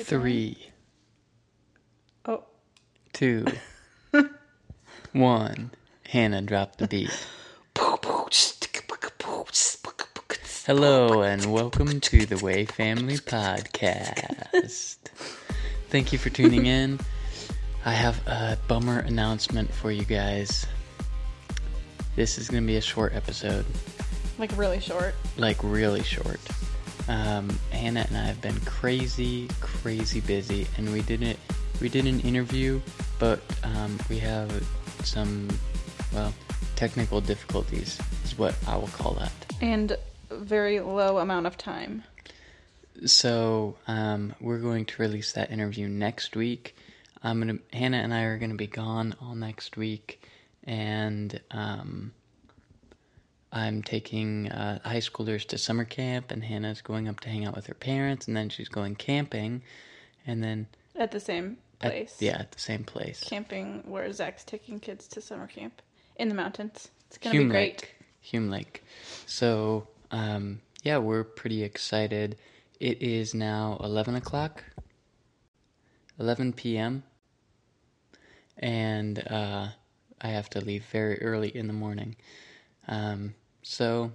Three? Oh, two, one. Hanna, dropped the beat. Hello and welcome to the Way Family Podcast. Thank you for tuning in. I have a bummer announcement for you guys. This is going to be a short episode, like really short. like really short. Um, Hanna and I have been crazy, crazy busy, and we didn't. We did an interview, but um, we have some, well, technical difficulties is what I will call that. And very low amount of time. So um, we're going to release that interview next week. I'm gonna Hanna and I are gonna be gone all next week, and um, I'm taking uh, high schoolers to summer camp, and Hanna's going up to hang out with her parents, and then she's going camping, and then At the same at- place. yeah, at the same place. Camping where Zach's taking kids to summer camp in the mountains. It's gonna Hume be great. Lake. Hume Lake. So, um, yeah, we're pretty excited. It is now 11 o'clock, 11 p.m., and uh, I have to leave very early in the morning. Um, so,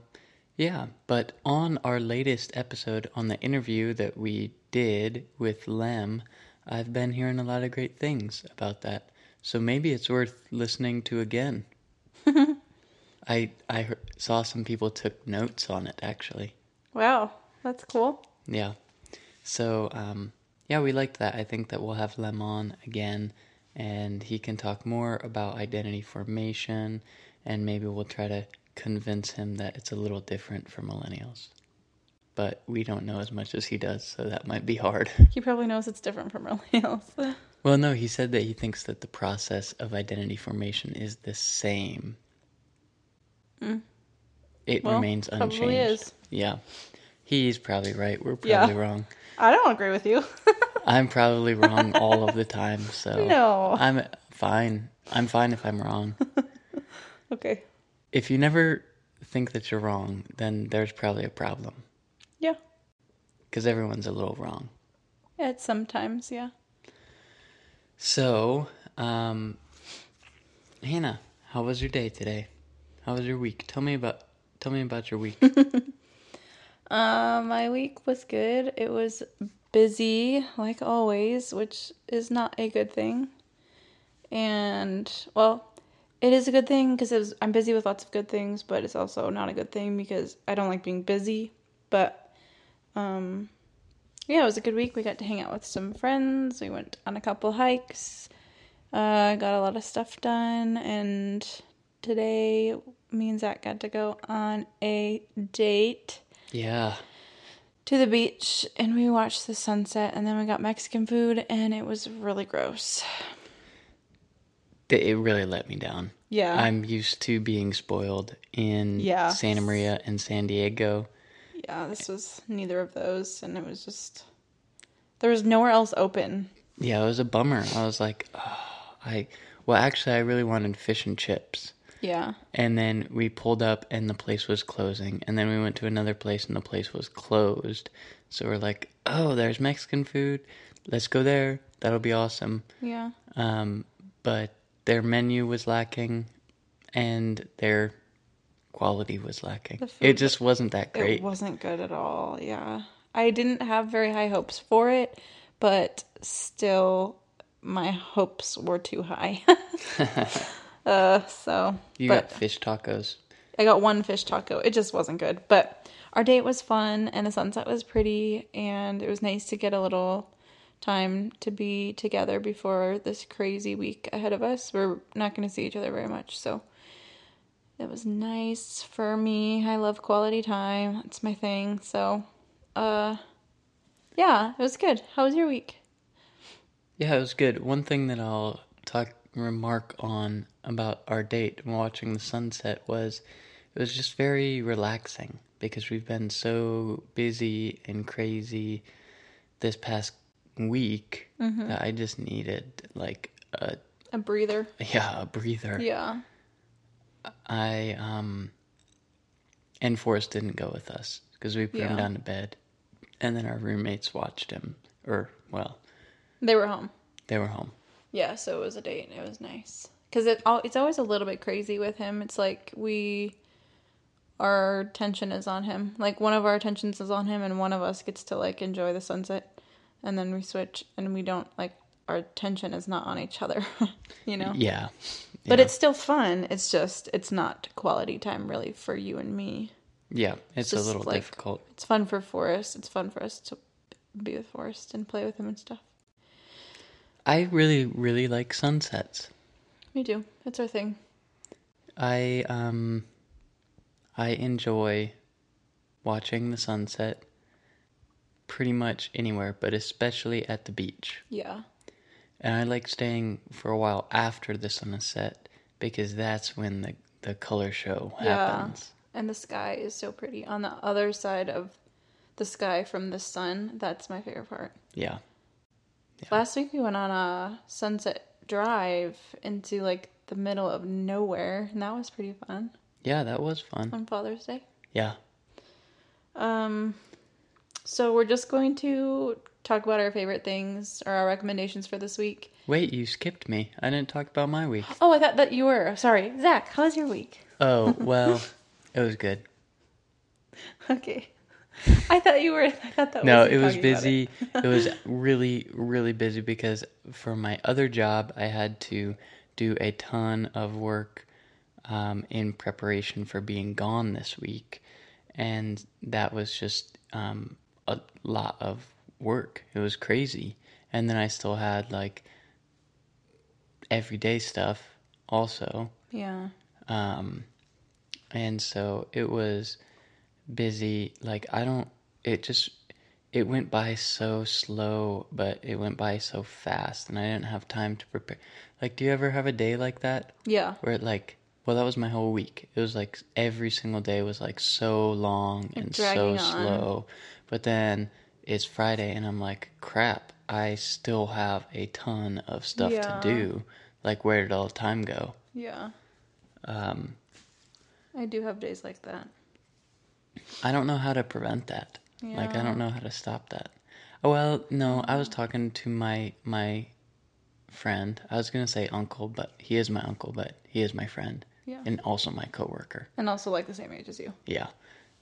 yeah, but on our latest episode on the interview that we did with Lem, I've been hearing a lot of great things about that. So maybe it's worth listening to again. I I heard, saw some people took notes on it actually. Wow, that's cool. Yeah. So um, yeah, we liked that. I think that we'll have Lem on again, and he can talk more about identity formation, and maybe we'll try to convince him that it's a little different for millennials. But we don't know as much as he does, so that might be hard. He probably knows it's different from millennials. well, no, he said that he thinks that the process of identity formation is the same. Mm. It Well, remains unchanged. Yeah. He's probably right. We're Yeah. probably wrong. I don't agree with you. I'm probably wrong all of the time, so No. I'm fine. I'm fine if I'm wrong. okay. If you never think that you're wrong, then there's probably a problem Yeah. because everyone's a little wrong. At sometimes, yeah. So, um, Hanna, how was your day today? How was your week? Tell me about tell me about your week. Uh, my week was good. It was busy, like always, which is not a good thing. And well, it is a good thing because I'm busy with lots of good things, but it's also not a good thing because I don't like being busy. But um, yeah, it was a good week. We got to hang out with some friends. We went on a couple hikes. Uh, got a lot of stuff done, and today me and Zach got to go on a date yeah. to the beach and we watched the sunset and then we got Mexican food and it was really gross. It really let me down. Yeah. I'm used to being spoiled in Yeah. Santa Maria and San Diego. yeah, this was neither of those and it was just there was nowhere else open. Yeah, it was a bummer. I was like, oh, I well, actually, I really wanted fish and chips. Yeah. And then we pulled up and the place was closing. And then we went to another place and the place was closed. So we're like, oh, there's Mexican food. Let's go there. That'll be awesome. Yeah. Um, but their menu was lacking and their quality was lacking. It just wasn't that great. It wasn't good at all. Yeah. I didn't have very high hopes for it, but still my hopes were too high. uh so you but got fish tacos. I got one fish taco. It just wasn't good. But our date was fun and the sunset was pretty and it was nice to get a little time to be together before this crazy week ahead of us. We're not going to see each other very much, so it was nice for me. I love quality time. It's my thing. So, uh yeah, it was good. How was your week? Yeah, it was good. One thing that I'll talk remark on about our date and watching the sunset was it was just very relaxing because we've been so busy and crazy this past week that I just needed like a A breather. yeah, a breather. Yeah. I um and Forrest didn't go with us because we put him down to bed and then our roommates watched him Or well, They were home. they were home. Yeah, so it was a date. And it was nice because it it's always a little bit crazy with him. It's like we our attention is on him. Like one of our attentions is on him, and one of us gets to like enjoy the sunset, and then we switch, and we don't like our attention is not on each other. you know. Yeah. But Yeah. it's still fun. It's just it's not quality time really for you and me. yeah, it's a little like- difficult. It's fun for Forrest. It's fun for us to be with Forrest and play with him and stuff. I really, really like sunsets. Me too. That's our thing. I um I enjoy watching the sunset pretty much anywhere, but especially at the beach. Yeah. And I like staying for a while after the sun is set because that's when the the color show happens. Yeah. And the sky is so pretty. On the other side of the sky from the sun, that's my favorite part. Yeah. Last week we went on a sunset drive into like the middle of nowhere, and that was pretty fun Yeah, that was fun. on Father's Day. Yeah. Um, so we're just going to talk about our favorite things or our recommendations for this week. Wait, you skipped me. I didn't talk about my week. Oh, I thought that you were. Sorry, Zach. How was your week? Oh, well, it was good. Okay. I thought you were. I thought that No, it was busy. it was really, really busy because for my other job, I had to do a ton of work um, in preparation for being gone this week. And that was just um, a lot of work. It was crazy. And then I still had like everyday stuff also. Yeah. Um, and so it was busy. Like, I don't, it just, it went by so slow, but it went by so fast, and I didn't have time to prepare. Like, do you ever have a day like that Yeah. where it, like, well, that was my whole week. It was like every single day was like so long and so on. slow. But then it's Friday, and I'm like, crap, I still have a ton of stuff Yeah. to do. Like, where did all the time go? Yeah. Um, I do have days like that. I don't know how to prevent that. Yeah. Like I don't know how to stop that. Oh, well, no, I was talking to my my friend. I was gonna say uncle, but he is my uncle, but he is my friend Yeah. and also my coworker. And also like the same age as you. Yeah.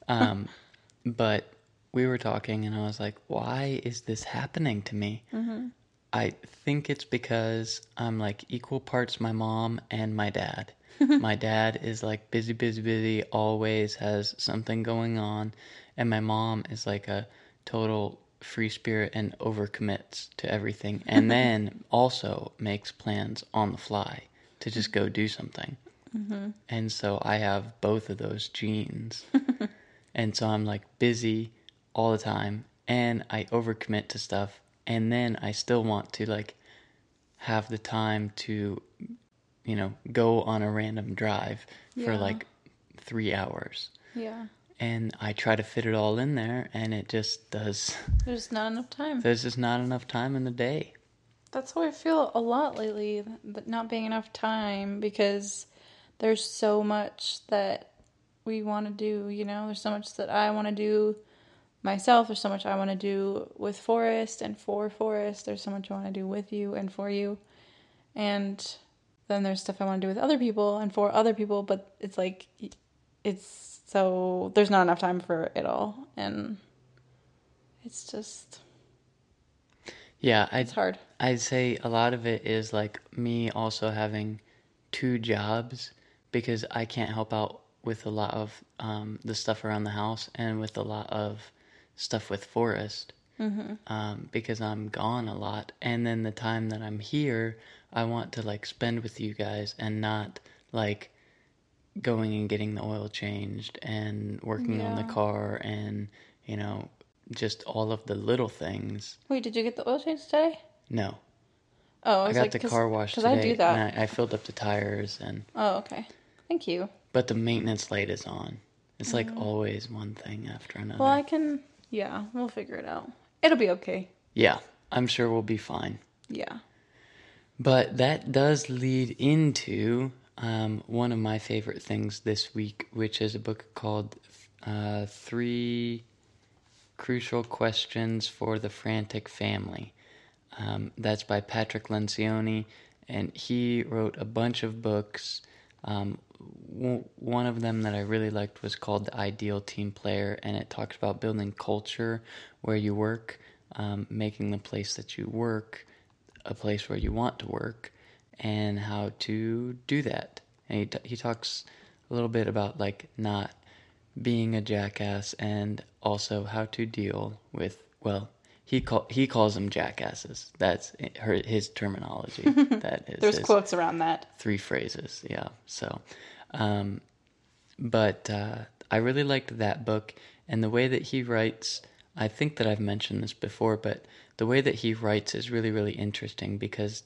Um, but we were talking, and I was like, "Why is this happening to me?" Mm-hmm. I think it's because I'm like equal parts my mom and my dad. my dad is like busy, busy, busy, always has something going on, and my mom is like a total free spirit and overcommits to everything, and then also makes plans on the fly to just go do something. And so I have both of those genes. and so I'm like busy all the time and I overcommit to stuff and then I still want to like have the time to you know go on a random drive for like 3 hours. Yeah. And I try to fit it all in there and it just does There's not enough time. there's just not enough time in the day. That's how I feel a lot lately, but not being enough time because there's so much that we want to do, you know? There's so much that I want to do myself. There's so much I want to do with Forrest and for Forrest. There's so much I want to do with you and for you. And then there's stuff I want to do with other people and for other people, but it's like, it's so, there's not enough time for it all. And it's just, Yeah, I it's hard. I'd say a lot of it is like me also having two jobs because I can't help out with a lot of um, the stuff around the house and with a lot of stuff with Forrest um, because I'm gone a lot. And then the time that I'm here, I want to like spend with you guys and not like going and getting the oil changed and working on the car and you know just all of the little things. Wait, did you get the oil change today? No, Oh, I, I got like, the car washed Because today, I do that. and I, I filled up the tires, and Oh, okay. Thank you. but the maintenance light is on. It's like always one thing after another. Mm. Well, I can. Yeah, we'll figure it out. It'll be okay. yeah, I'm sure we'll be fine. Yeah. But that does lead into um, one of my favorite things this week, which is a book called uh, Three Crucial Questions for the Frantic Family. Um, that's by Patrick Lencioni, and he wrote a bunch of books. Um, one of them that I really liked was called The Ideal Team Player, and it talks about building culture where you work, um, making the place that you work a place where you want to work, and how to do that. And he, t- he talks a little bit about like not being a jackass and also how to deal with well he call, he calls them jackasses that's her, his terminology that is There's quotes around that. three phrases yeah so um, but uh, i really liked that book and the way that he writes i think that i've mentioned this before but the way that he writes is really really interesting because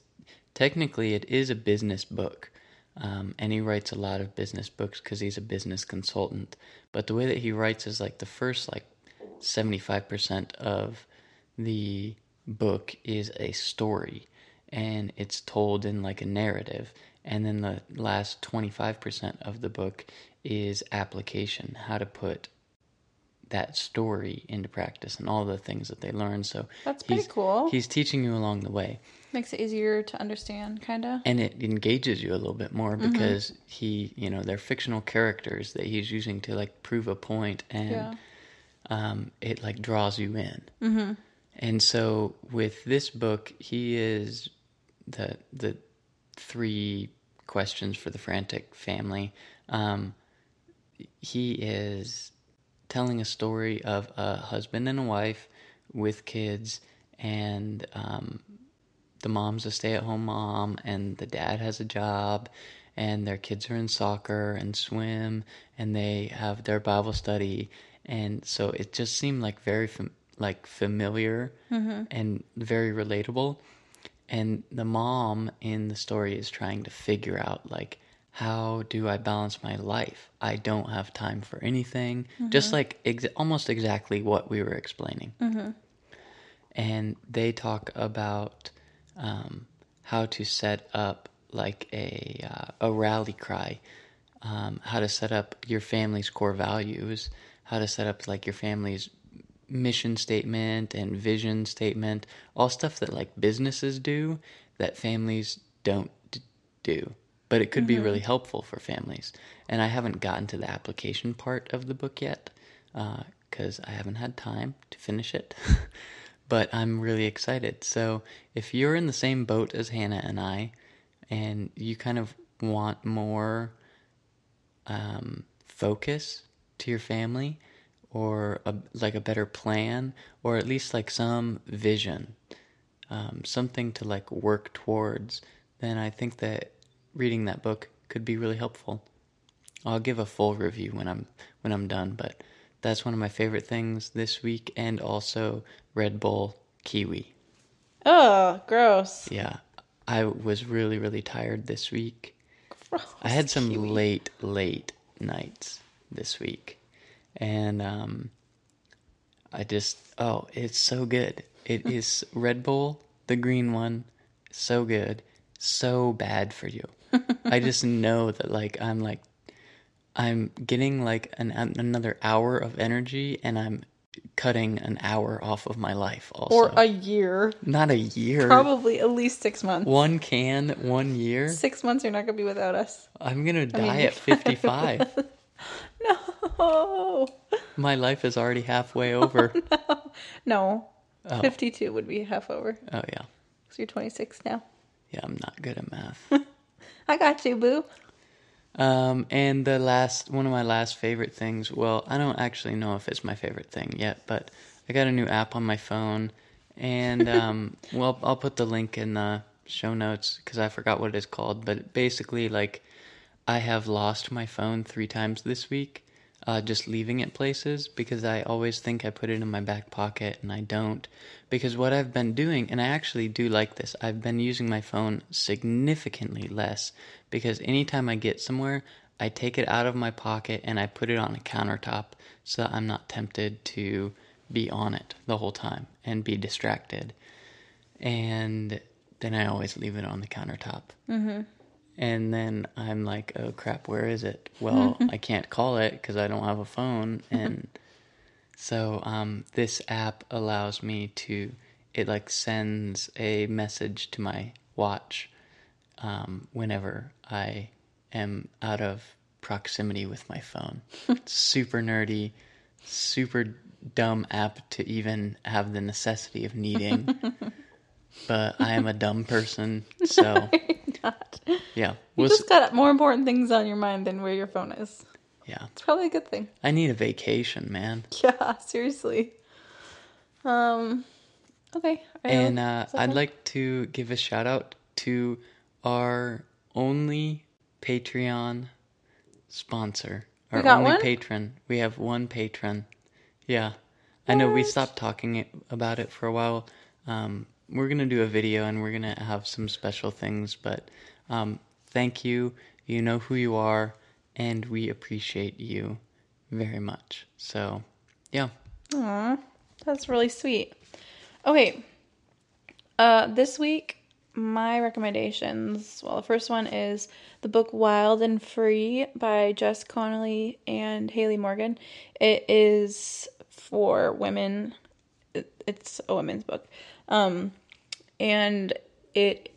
technically it is a business book um, and he writes a lot of business books because he's a business consultant. But the way that he writes is like the first like 75% of the book is a story and it's told in like a narrative. And then the last 25% of the book is application, how to put that story into practice and all the things that they learn. So That's pretty he's, cool. He's teaching you along the way Makes it easier to understand, kind of. and it engages you a little bit more Mm-hmm. because he you know they're fictional characters that he's using to like prove a point and Yeah. um, it like draws you in mm-hmm. And so with this book he is the the three questions for the frantic family. Um, he is telling a story of a husband and a wife with kids and um, the mom's a stay-at-home mom and the dad has a job and their kids are in soccer and swim and they have their bible study. And so it just seemed like very fam- like familiar and very relatable. And the mom in the story is trying to figure out like how do i balance my life? I don't have time for anything. Just like ex- almost exactly what we were explaining. And they talk about um, how to set up like a uh, a rally cry, um, how to set up your family's core values, how to set up like your family's mission statement and vision statement, all stuff that like businesses do that families don't d- do. But it could be really helpful for families. And I haven't gotten to the application part of the book yet because I haven't had time to finish it. but I'm really excited. So if you're in the same boat as Hanna and I, and you kind of want more um, focus to your family, or a, like a better plan, or at least like some vision, um, something to like work towards, then I think that reading that book could be really helpful. I'll give a full review when I'm when I'm done, but that's one of my favorite things this week, and also Red Bull Kiwi. Oh, gross. Yeah, I was really really tired this week. Gross. I had some kiwi. late late nights this week, and um, I just oh, it's so good. It is Red Bull, the green one, so good, so bad for you. I just know that like I'm like I'm getting like an another hour of energy, and I'm cutting an hour off of my life. Also, Or a year. not a year. Probably at least six months. One can, one year. Six months, you're not going to be without us. I'm gonna die mean, at 55. No. My life is already halfway over. No. Oh. 52 would be half over. Oh yeah, So you're 26 now. yeah. I'm not good at math. I got you, boo. um, and the last one of my last favorite things. Well, I don't actually know if it's my favorite thing yet, but I got a new app on my phone, and um, well, I'll put the link in the show notes because I forgot what it's called. But basically, like, I have lost my phone three times this week. uh, just leaving it places because I always think I put it in my back pocket and I don't. Because what I've been doing, and I actually do like this, I've been using my phone significantly less because anytime I get somewhere, I take it out of my pocket and I put it on a countertop so that I'm not tempted to be on it the whole time and be distracted. And then I always leave it on the countertop. Mm-hmm. And then I'm like, oh crap, where is it? Well, I can't call it because I don't have a phone. And So um, this app allows me to it like sends a message to my watch um, whenever I am out of proximity with my phone. super nerdy, super dumb app to even have the necessity of needing. but I am a dumb person, so yeah. You We'll just got more important things on your mind than where your phone is. yeah. It's probably a good thing. I need a vacation, man. Yeah, seriously. Um. Okay. And uh, I'd all? like to give a shout out to our only Patreon sponsor. Our got only one? patron. We have one patron. Yeah. I know we stopped talking about it for a while. Um, we're to do a video and we're to have some special things, but um, thank you. You know who you are, and we appreciate you very much. So, yeah. Aw, that's really sweet. Okay. Uh, this week, my recommendations. Well, the first one is the book Wild and Free by Jess Connolly and Hayley Morgan. It is for women. It's a women's book. Um, and it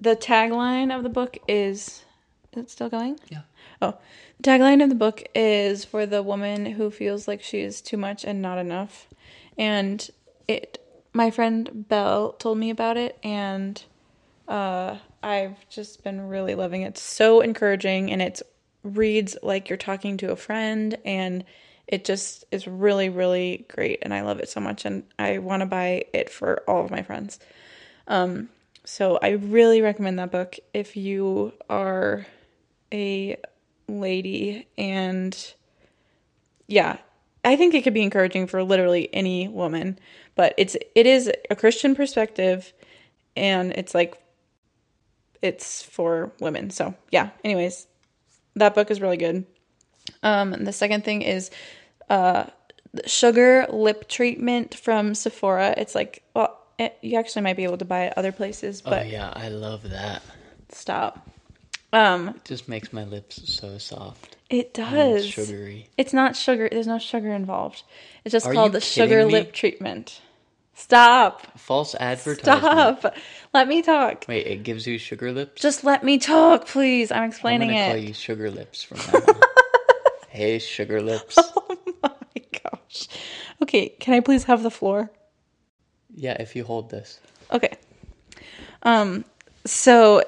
the tagline of the book is is it still going? Yeah. Oh, the tagline of the book is for the woman who feels like she is too much and not enough. And it, my friend Belle told me about it, and uh, I've just been really loving it. It's so encouraging, and it reads like you're talking to a friend, and it just is really, really great. And I love it so much, and I want to buy it for all of my friends. Um, so I really recommend that book if you are a lady and yeah i think it could be encouraging for literally any woman but it's it is a christian perspective and it's like it's for women so yeah anyways that book is really good um the second thing is uh sugar lip treatment from sephora it's like well it, you actually might be able to buy it other places but oh, yeah. I love that. stop um It just makes my lips so soft. it does sugary. It's not sugar. There's no sugar involved. It's just Are called the sugar me? lip treatment. Stop. False advertisement. Stop. Let me talk. Wait, it gives you sugar lips? Just let me talk, please. I'm I'm explaining gonna it. call you sugar lips from now on. hey, sugar lips. Okay, can I please have the floor? Yeah, if you hold this. Okay. Um so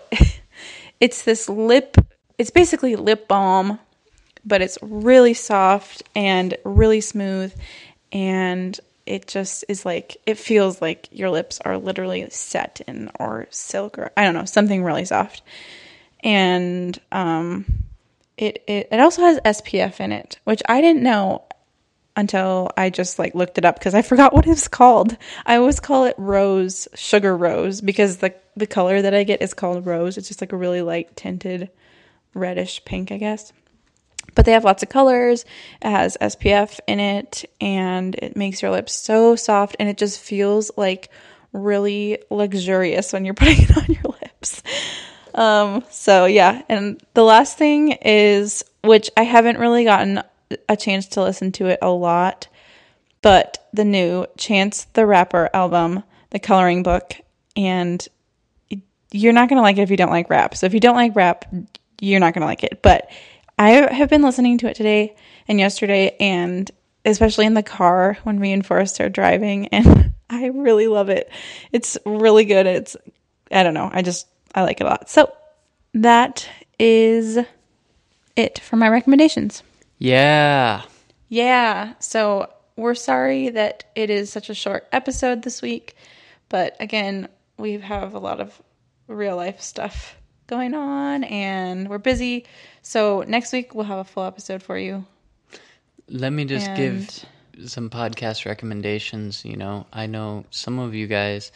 it's this lip it's basically lip balm, but it's really soft and really smooth and it just is like it feels like your lips are literally satin or silk or I don't know, something really soft. And um it it, it also has SPF in it, which I didn't know until I just like looked it up because I forgot what it's called. I always call it rose, sugar rose, because the the color that I get is called rose. It's just like a really light tinted reddish pink, I guess. But they have lots of colors. It has SPF in it and it makes your lips so soft and it just feels like really luxurious when you're putting it on your lips. Um, so yeah, and the last thing is which I haven't really gotten a chance to listen to it a lot, but the new Chance the Rapper album, the coloring book, and you're not gonna like it if you don't like rap. So if you don't like rap, you're not gonna like it. But I have been listening to it today and yesterday, and especially in the car when me and Forrest are driving, and I really love it. It's really good. It's I don't know. I just I like it a lot. So that is it for my recommendations. Yeah. Yeah. So we're sorry that it is such a short episode this week, but again, we have a lot of real life stuff going on and we're busy. So next week we'll have a full episode for you. Let me just give some podcast recommendations. You know, I know some of you guys,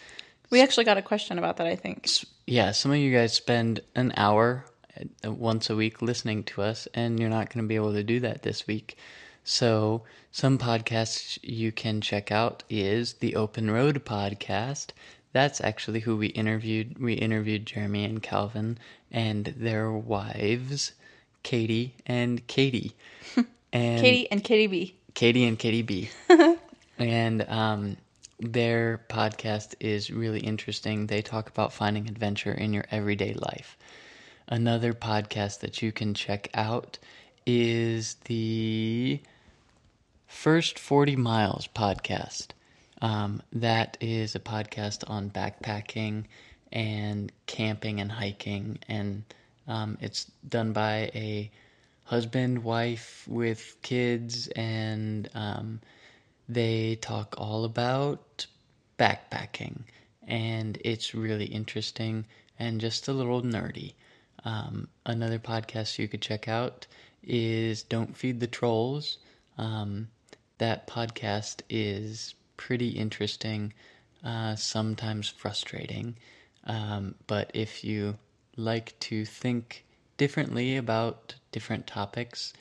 We actually got a question about that, I think. yeah, some of you guys spend an hour once a week listening to us, and you're not going to be able to do that this week. So, some podcasts you can check out is the Open Road podcast. That's actually who we interviewed. We interviewed Jeremy and Calvin and their wives, Katie and Katie. And Katie and Katie B. Katie and Katie B. and um, their podcast is really interesting. They talk about finding adventure in your everyday life. Another podcast that you can check out is the First 40 Miles podcast. Um, that is a podcast on backpacking and camping and hiking, and um, it's done by a husband, wife with kids, and um, they talk all about backpacking, and it's really interesting and just a little nerdy. Um, another podcast you could check out is Don't Feed the Trolls. Um, that podcast is pretty interesting, uh, sometimes frustrating. Um, but if you like to think differently about different topics,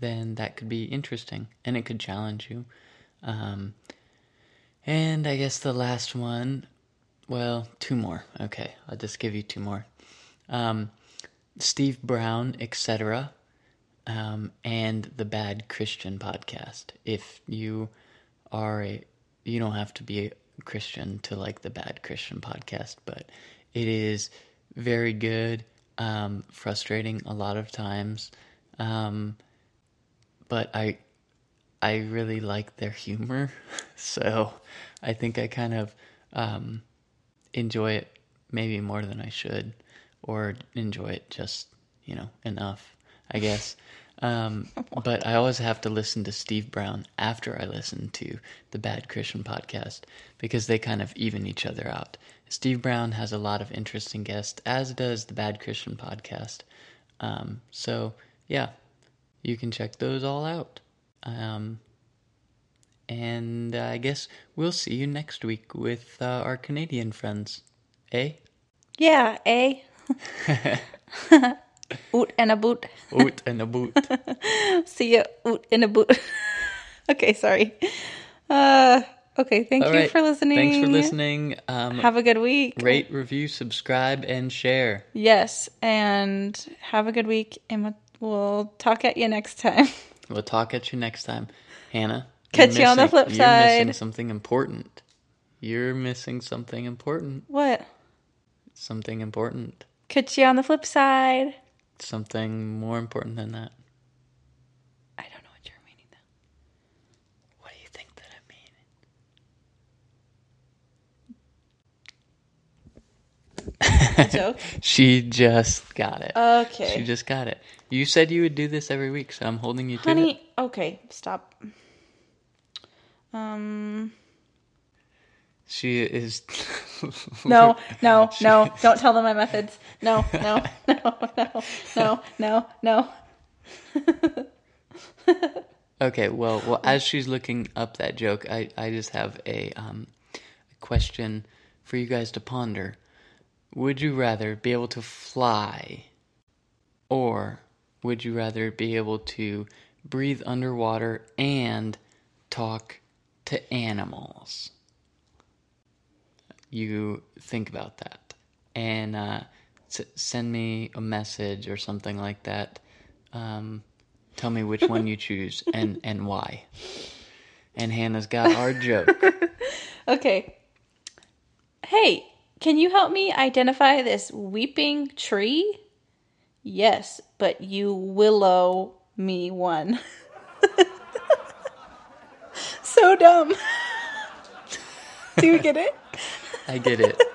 then that could be interesting and it could challenge you. Um, and I guess the last one, well, two more. Okay, I'll just give you two more. Um, Steve Brown, etc., um, and the Bad Christian podcast. If you are a, you don't have to be a Christian to like the Bad Christian podcast, but it is very good, um, frustrating a lot of times. Um, but I I really like their humor, so I think I kind of um, enjoy it maybe more than I should, or enjoy it just you know enough, I guess. Um, but I always have to listen to Steve Brown after I listen to the Bad Christian podcast because they kind of even each other out. Steve Brown has a lot of interesting guests, as does the Bad Christian podcast. Um, so yeah, you can check those all out. Um, and I guess we'll see you next week with uh, our Canadian friends. Eh? Yeah, eh? oot and a boot. Oot and a boot. See you, oot and a boot. okay, sorry. Uh, okay, thank All you right. for listening. Thanks for listening. Um, Have a good week. rate, review, subscribe, and share. Yes, and have a good week, and we'll- talk at you next time. We'll talk at you next time. Hanna. Catch you're you on the missing- flip You're side. missing something important. You're missing something important. what? Something important. Catch you on the flip side. Something more important than that. I don't know what you're meaning though. What do you think that I mean? joke? She just got it. Okay. She just got it. You said you would do this every week, so I'm holding you to it. Honey, okay, stop. Um, She is. no, no, no, don't tell them my methods. No, no, no, no, no, no, no. Okay, well, well, as she's looking up that joke, I, I just have a um, a question for you guys to ponder. Would you rather be able to fly, or would you rather be able to breathe underwater and talk to animals? You think about that, and uh, s- send me a message or something like that. Um, Tell me which one you choose and and why. And Hanna's got our joke. Okay. Hey, can you help me identify this weeping tree? Yes, but you willow me one. so dumb. Do you get it? I get it.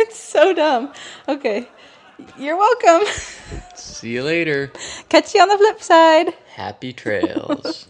It's so dumb. Okay. You're welcome. See you later. Catch you on the flip side. Happy trails.